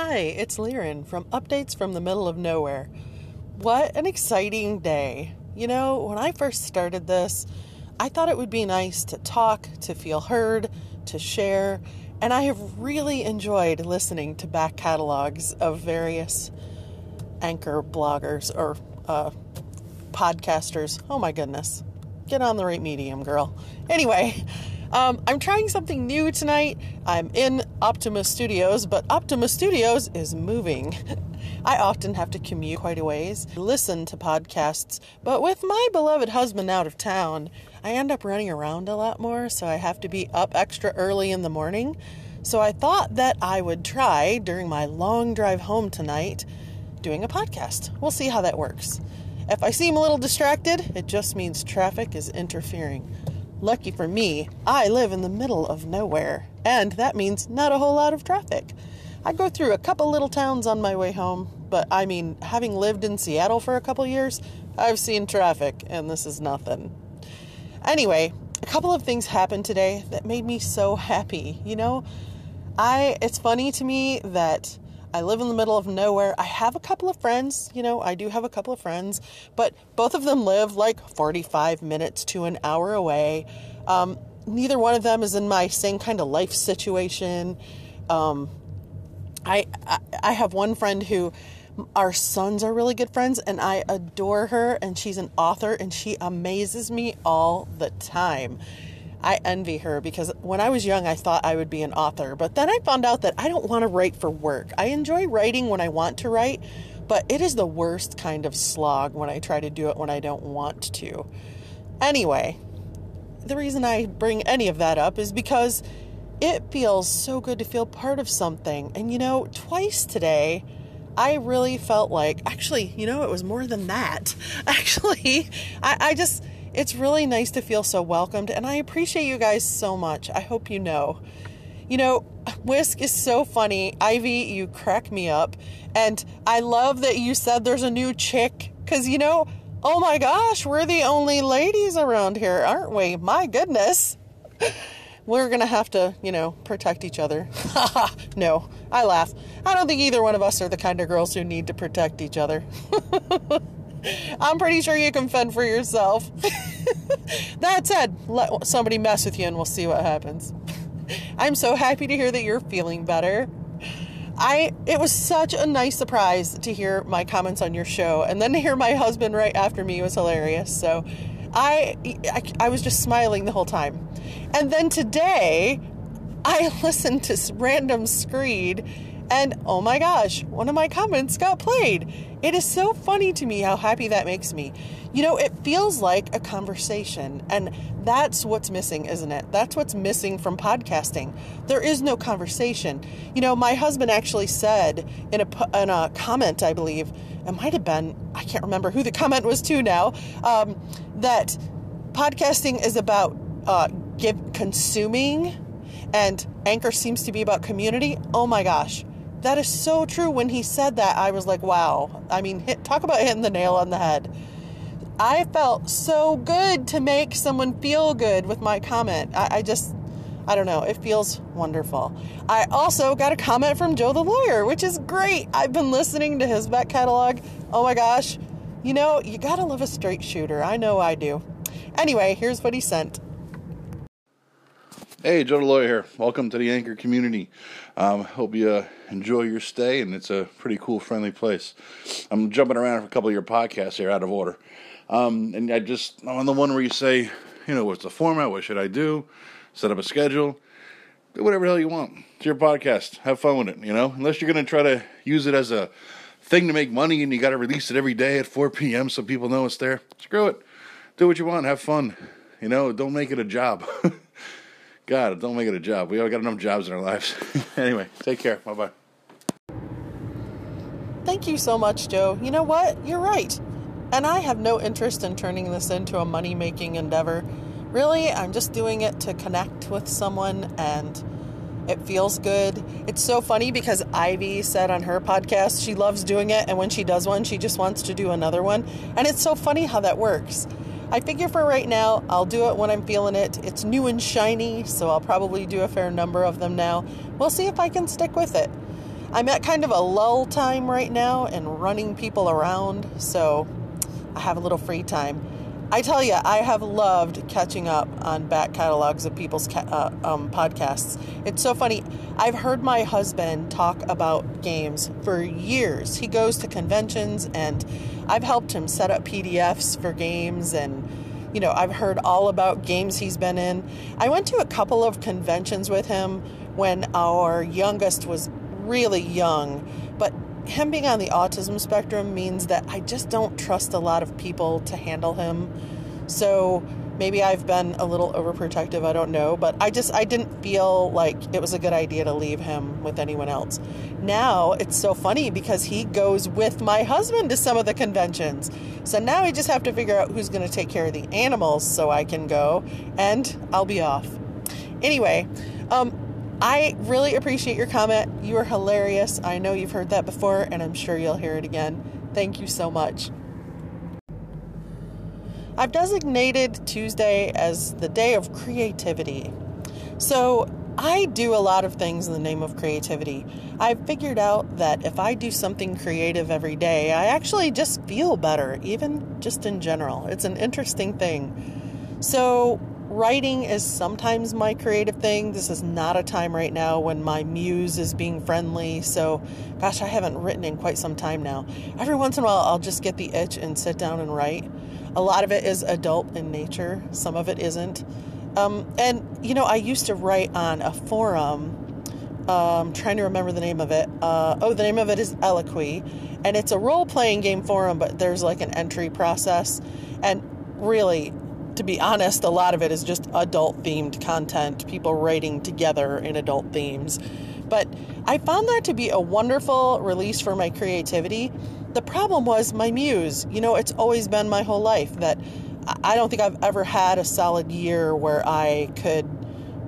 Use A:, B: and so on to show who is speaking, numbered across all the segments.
A: Hi, it's Liren from Updates from the Middle of Nowhere. What an exciting day! You know, when I first started this, I thought it would be nice to talk, to feel heard, to share, and I have really enjoyed listening to back catalogs of various anchor bloggers or uh, podcasters. Oh my goodness. Get on the right medium, girl. Anyway, um, I'm trying something new tonight. I'm in Optima Studios, but Optima Studios is moving. I often have to commute quite a ways, listen to podcasts, but with my beloved husband out of town, I end up running around a lot more, so I have to be up extra early in the morning. So I thought that I would try during my long drive home tonight doing a podcast. We'll see how that works. If I seem a little distracted, it just means traffic is interfering. Lucky for me, I live in the middle of nowhere, and that means not a whole lot of traffic. I go through a couple little towns on my way home, but I mean, having lived in Seattle for a couple years, I've seen traffic, and this is nothing. Anyway, a couple of things happened today that made me so happy. You know, I it's funny to me that I live in the middle of nowhere. I have a couple of friends, you know, I do have a couple of friends, but both of them live like 45 minutes to an hour away. Um, neither one of them is in my same kind of life situation. Um, I, I, I have one friend who our sons are really good friends and I adore her and she's an author and she amazes me all the time. I envy her because when I was young, I thought I would be an author, but then I found out that I don't want to write for work. I enjoy writing when I want to write, but it is the worst kind of slog when I try to do it when I don't want to. Anyway, the reason I bring any of that up is because it feels so good to feel part of something. And you know, twice today, I really felt like, actually, you know, it was more than that. Actually, I, I just it's really nice to feel so welcomed, and I appreciate you guys so much. I hope you know. You know, Whisk is so funny. Ivy, you crack me up. And I love that you said there's a new chick, because, you know, oh my gosh, we're the only ladies around here, aren't we? My goodness. We're going to have to, you know, protect each other. no, I laugh. I don't think either one of us are the kind of girls who need to protect each other. I'm pretty sure you can fend for yourself. that said, let somebody mess with you and we'll see what happens. I'm so happy to hear that you're feeling better. I it was such a nice surprise to hear my comments on your show and then to hear my husband right after me was hilarious. So I, I, I was just smiling the whole time. And then today I listened to random Screed and oh my gosh, one of my comments got played. It is so funny to me how happy that makes me. You know, it feels like a conversation, and that's what's missing, isn't it? That's what's missing from podcasting. There is no conversation. You know, my husband actually said in a, in a comment, I believe, it might have been, I can't remember who the comment was to now, um, that podcasting is about uh, give, consuming and Anchor seems to be about community. Oh my gosh that is so true. When he said that, I was like, wow. I mean, hit, talk about hitting the nail on the head. I felt so good to make someone feel good with my comment. I, I just, I don't know, it feels wonderful. I also got a comment from Joe the Lawyer, which is great. I've been listening to his back catalog. Oh my gosh. You know, you gotta love a straight shooter. I know I do. Anyway, here's what he sent.
B: Hey, Joe Lawyer here. Welcome to the Anchor community. Um, hope you uh, enjoy your stay, and it's a pretty cool, friendly place. I'm jumping around for a couple of your podcasts here out of order. Um, and I just, on the one where you say, you know, what's the format? What should I do? Set up a schedule. Do whatever the hell you want. It's your podcast. Have fun with it, you know? Unless you're going to try to use it as a thing to make money and you got to release it every day at 4 p.m. so people know it's there. Screw it. Do what you want. Have fun. You know, don't make it a job. God, don't make it a job. We all got enough jobs in our lives. anyway, take care. Bye bye.
A: Thank you so much, Joe. You know what? You're right. And I have no interest in turning this into a money making endeavor. Really, I'm just doing it to connect with someone and it feels good. It's so funny because Ivy said on her podcast she loves doing it, and when she does one, she just wants to do another one. And it's so funny how that works. I figure for right now, I'll do it when I'm feeling it. It's new and shiny, so I'll probably do a fair number of them now. We'll see if I can stick with it. I'm at kind of a lull time right now and running people around, so I have a little free time. I tell you, I have loved catching up on back catalogs of people's ca- uh, um, podcasts. It's so funny. I've heard my husband talk about games for years. He goes to conventions, and I've helped him set up PDFs for games, and you know, I've heard all about games he's been in. I went to a couple of conventions with him when our youngest was really young, but him being on the autism spectrum means that I just don't trust a lot of people to handle him. So maybe I've been a little overprotective, I don't know, but I just I didn't feel like it was a good idea to leave him with anyone else. Now, it's so funny because he goes with my husband to some of the conventions. So now I just have to figure out who's going to take care of the animals so I can go and I'll be off. Anyway, um I really appreciate your comment. You are hilarious. I know you've heard that before, and I'm sure you'll hear it again. Thank you so much. I've designated Tuesday as the day of creativity. So, I do a lot of things in the name of creativity. I've figured out that if I do something creative every day, I actually just feel better, even just in general. It's an interesting thing. So, writing is sometimes my creative thing. This is not a time right now when my muse is being friendly. So, gosh, I haven't written in quite some time now. Every once in a while, I'll just get the itch and sit down and write. A lot of it is adult in nature, some of it isn't. Um, and, you know, I used to write on a forum. Um, trying to remember the name of it. Uh, oh, the name of it is Elliquiy, and it's a role playing game forum, but there's like an entry process. And really, to be honest, a lot of it is just adult themed content, people writing together in adult themes. But I found that to be a wonderful release for my creativity. The problem was my muse. You know, it's always been my whole life that I don't think I've ever had a solid year where I could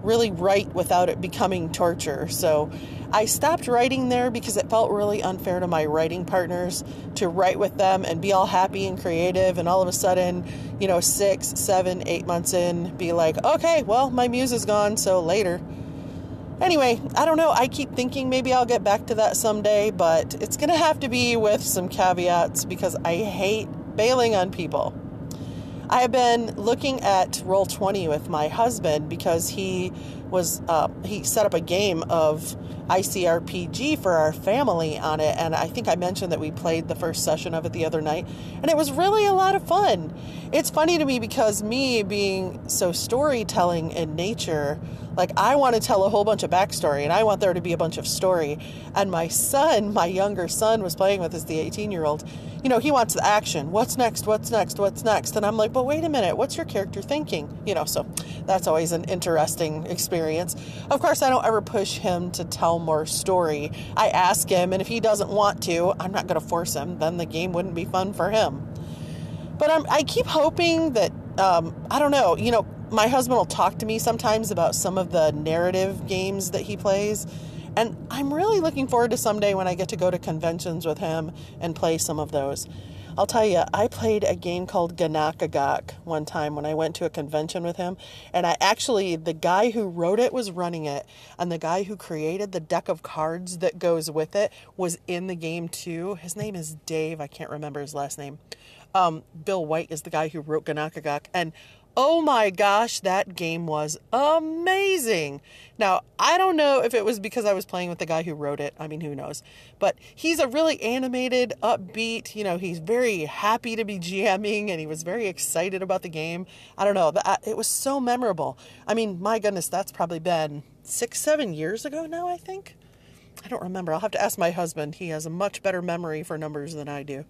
A: really write without it becoming torture. So I stopped writing there because it felt really unfair to my writing partners to write with them and be all happy and creative, and all of a sudden, you know, six, seven, eight months in, be like, okay, well, my muse is gone, so later. Anyway, I don't know. I keep thinking maybe I'll get back to that someday, but it's going to have to be with some caveats because I hate bailing on people. I have been looking at Roll20 with my husband because he was uh, he set up a game of ICRPG for our family on it, and I think I mentioned that we played the first session of it the other night, and it was really a lot of fun. It's funny to me because me being so storytelling in nature, like I want to tell a whole bunch of backstory, and I want there to be a bunch of story, and my son, my younger son, was playing with us, the 18 year old you know, he wants the action. What's next? What's next? What's next? And I'm like, but wait a minute, what's your character thinking? You know, so that's always an interesting experience. Of course, I don't ever push him to tell more story. I ask him, and if he doesn't want to, I'm not going to force him. Then the game wouldn't be fun for him. But I'm, I keep hoping that, um, I don't know, you know, my husband will talk to me sometimes about some of the narrative games that he plays and I'm really looking forward to someday when I get to go to conventions with him and play some of those. I'll tell you, I played a game called Ganakagok one time when I went to a convention with him. And I actually, the guy who wrote it was running it, and the guy who created the deck of cards that goes with it was in the game too. His name is Dave. I can't remember his last name. Um, Bill White is the guy who wrote Ganakagok. And Oh my gosh, that game was amazing. Now, I don't know if it was because I was playing with the guy who wrote it. I mean, who knows? But he's a really animated, upbeat, you know, he's very happy to be GMing and he was very excited about the game. I don't know, uh, it was so memorable. I mean, my goodness, that's probably been six, seven years ago now, I think. I don't remember. I'll have to ask my husband. He has a much better memory for numbers than I do.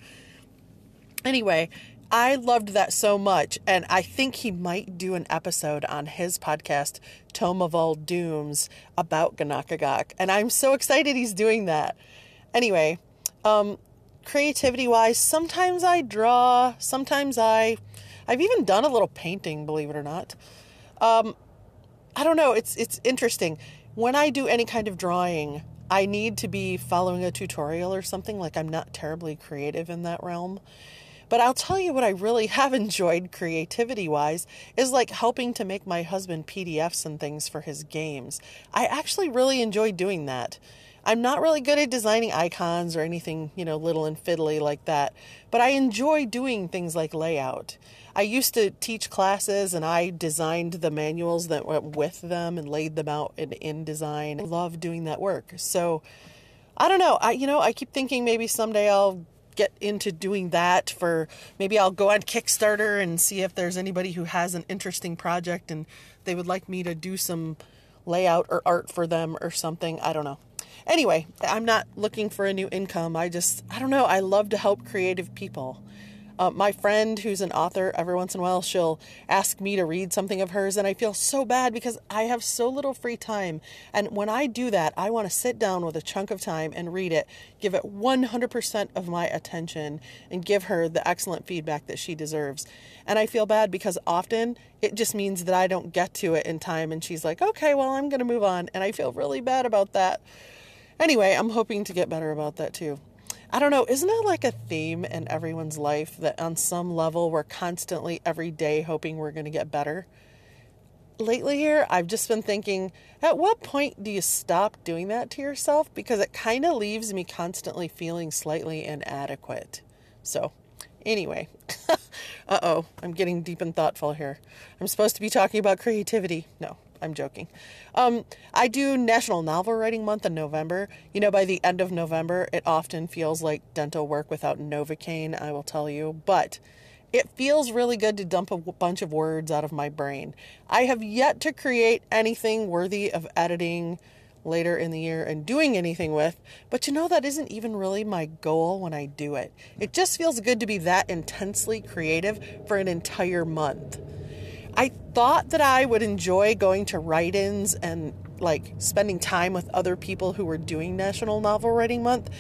A: Anyway, I loved that so much, and I think he might do an episode on his podcast, Tome of All Dooms, about Ganakagok, and I'm so excited he's doing that. Anyway, um, creativity wise, sometimes I draw, sometimes I, I've even done a little painting, believe it or not. Um, I don't know. It's it's interesting. When I do any kind of drawing, I need to be following a tutorial or something. Like I'm not terribly creative in that realm. But I'll tell you what I really have enjoyed creativity wise is like helping to make my husband PDFs and things for his games. I actually really enjoy doing that. I'm not really good at designing icons or anything, you know, little and fiddly like that, but I enjoy doing things like layout. I used to teach classes and I designed the manuals that went with them and laid them out in InDesign. I love doing that work. So I don't know. I you know, I keep thinking maybe someday I'll get into doing that for maybe I'll go on Kickstarter and see if there's anybody who has an interesting project and they would like me to do some layout or art for them or something. I don't know. Anyway, I'm not looking for a new income. I just, I don't know. I love to help creative people. Uh, my friend who's an author, every once in a while, she'll ask me to read something of hers, and I feel so bad because I have so little free time. And when I do that, I want to sit down with a chunk of time and read it, give it 100% of my attention, and give her the excellent feedback that she deserves. And I feel bad because often it just means that I don't get to it in time, and she's like, okay, well, I'm going to move on. And I feel really bad about that. Anyway, I'm hoping to get better about that too. I don't know, isn't it like a theme in everyone's life that on some level we're constantly every day hoping we're going to get better? Lately, here, I've just been thinking, at what point do you stop doing that to yourself? Because it kind of leaves me constantly feeling slightly inadequate. So, anyway, uh oh, I'm getting deep and thoughtful here. I'm supposed to be talking about creativity. No, I'm joking. Um, I do National Novel Writing Month in November. You know, by the end of November, it often feels like dental work without Novocaine, I will tell you. But it feels really good to dump a bunch of words out of my brain. I have yet to create anything worthy of editing later in the year and doing anything with, but you know, that isn't even really my goal when I do it. It just feels good to be that intensely creative for an entire month. I thought that I would enjoy going to write ins and like spending time with other people who were doing National Novel Writing Month,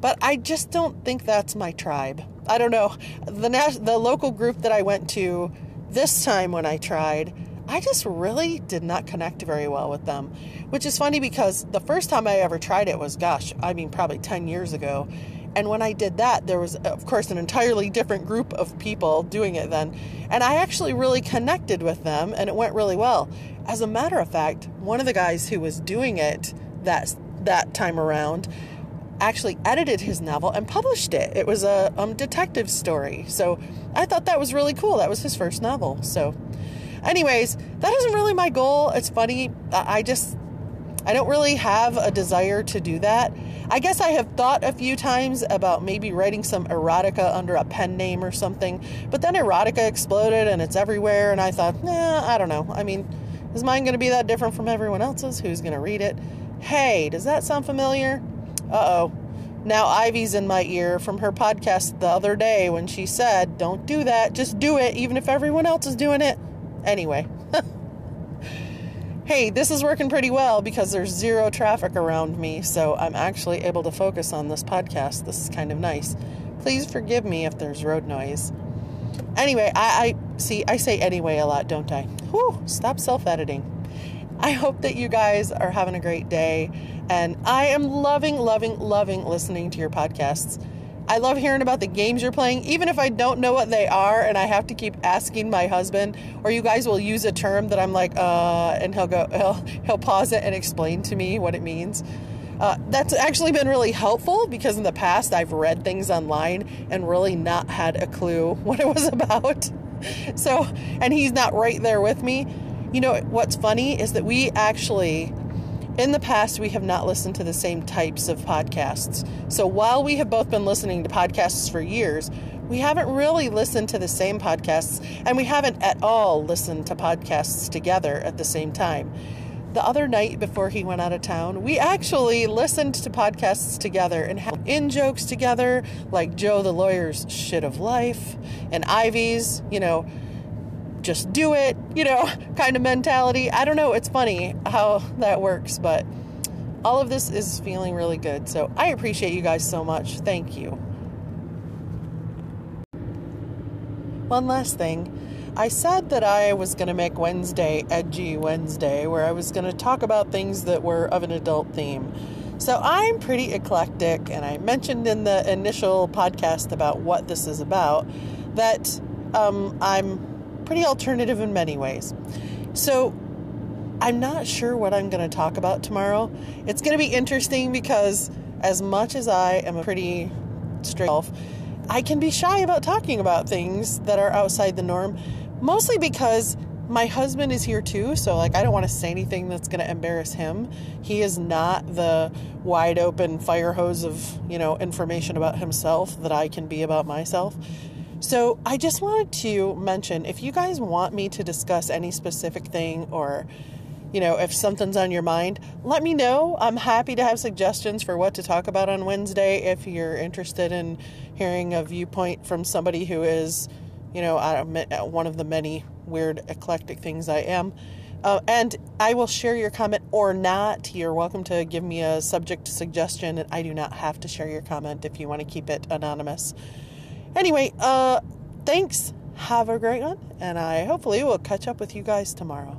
A: but I just don't think that's my tribe. I don't know. The, the local group that I went to this time when I tried, I just really did not connect very well with them, which is funny because the first time I ever tried it was, gosh, I mean, probably 10 years ago. And when I did that, there was, of course, an entirely different group of people doing it then. And I actually really connected with them and it went really well. As a matter of fact, one of the guys who was doing it that, that time around actually edited his novel and published it. It was a um, detective story. So I thought that was really cool. That was his first novel. So, anyways, that isn't really my goal. It's funny. I just, I don't really have a desire to do that. I guess I have thought a few times about maybe writing some erotica under a pen name or something, but then erotica exploded and it's everywhere, and I thought, nah, I don't know. I mean, is mine going to be that different from everyone else's? Who's going to read it? Hey, does that sound familiar? Uh oh. Now Ivy's in my ear from her podcast the other day when she said, Don't do that, just do it, even if everyone else is doing it. Anyway. Hey, this is working pretty well because there's zero traffic around me, so I'm actually able to focus on this podcast. This is kind of nice. Please forgive me if there's road noise. Anyway, I, I see, I say anyway a lot, don't I? Whew, stop self editing. I hope that you guys are having a great day, and I am loving, loving, loving listening to your podcasts. I love hearing about the games you're playing, even if I don't know what they are and I have to keep asking my husband, or you guys will use a term that I'm like, uh, and he'll go, he'll, he'll pause it and explain to me what it means. Uh, that's actually been really helpful because in the past I've read things online and really not had a clue what it was about. So, and he's not right there with me. You know, what's funny is that we actually in the past, we have not listened to the same types of podcasts. So while we have both been listening to podcasts for years, we haven't really listened to the same podcasts, and we haven't at all listened to podcasts together at the same time. The other night before he went out of town, we actually listened to podcasts together and had in jokes together, like Joe the lawyer's shit of life and Ivy's, you know, just do it, you know, kind of mentality. I don't know. It's funny how that works, but all of this is feeling really good. So I appreciate you guys so much. Thank you. One last thing. I said that I was going to make Wednesday Edgy Wednesday, where I was going to talk about things that were of an adult theme. So I'm pretty eclectic, and I mentioned in the initial podcast about what this is about that um, I'm pretty alternative in many ways. So, I'm not sure what I'm going to talk about tomorrow. It's going to be interesting because, as much as I am a pretty straight self, I can be shy about talking about things that are outside the norm, mostly because my husband is here too, so like I don't want to say anything that's going to embarrass him. He is not the wide open fire hose of, you know, information about himself that I can be about myself. So, I just wanted to mention if you guys want me to discuss any specific thing or you know, if something's on your mind, let me know. I'm happy to have suggestions for what to talk about on Wednesday if you're interested in hearing a viewpoint from somebody who is, you know, one of the many weird, eclectic things I am. Uh, and I will share your comment or not. You're welcome to give me a subject suggestion, and I do not have to share your comment if you want to keep it anonymous. Anyway, uh, thanks. Have a great one, and I hopefully will catch up with you guys tomorrow.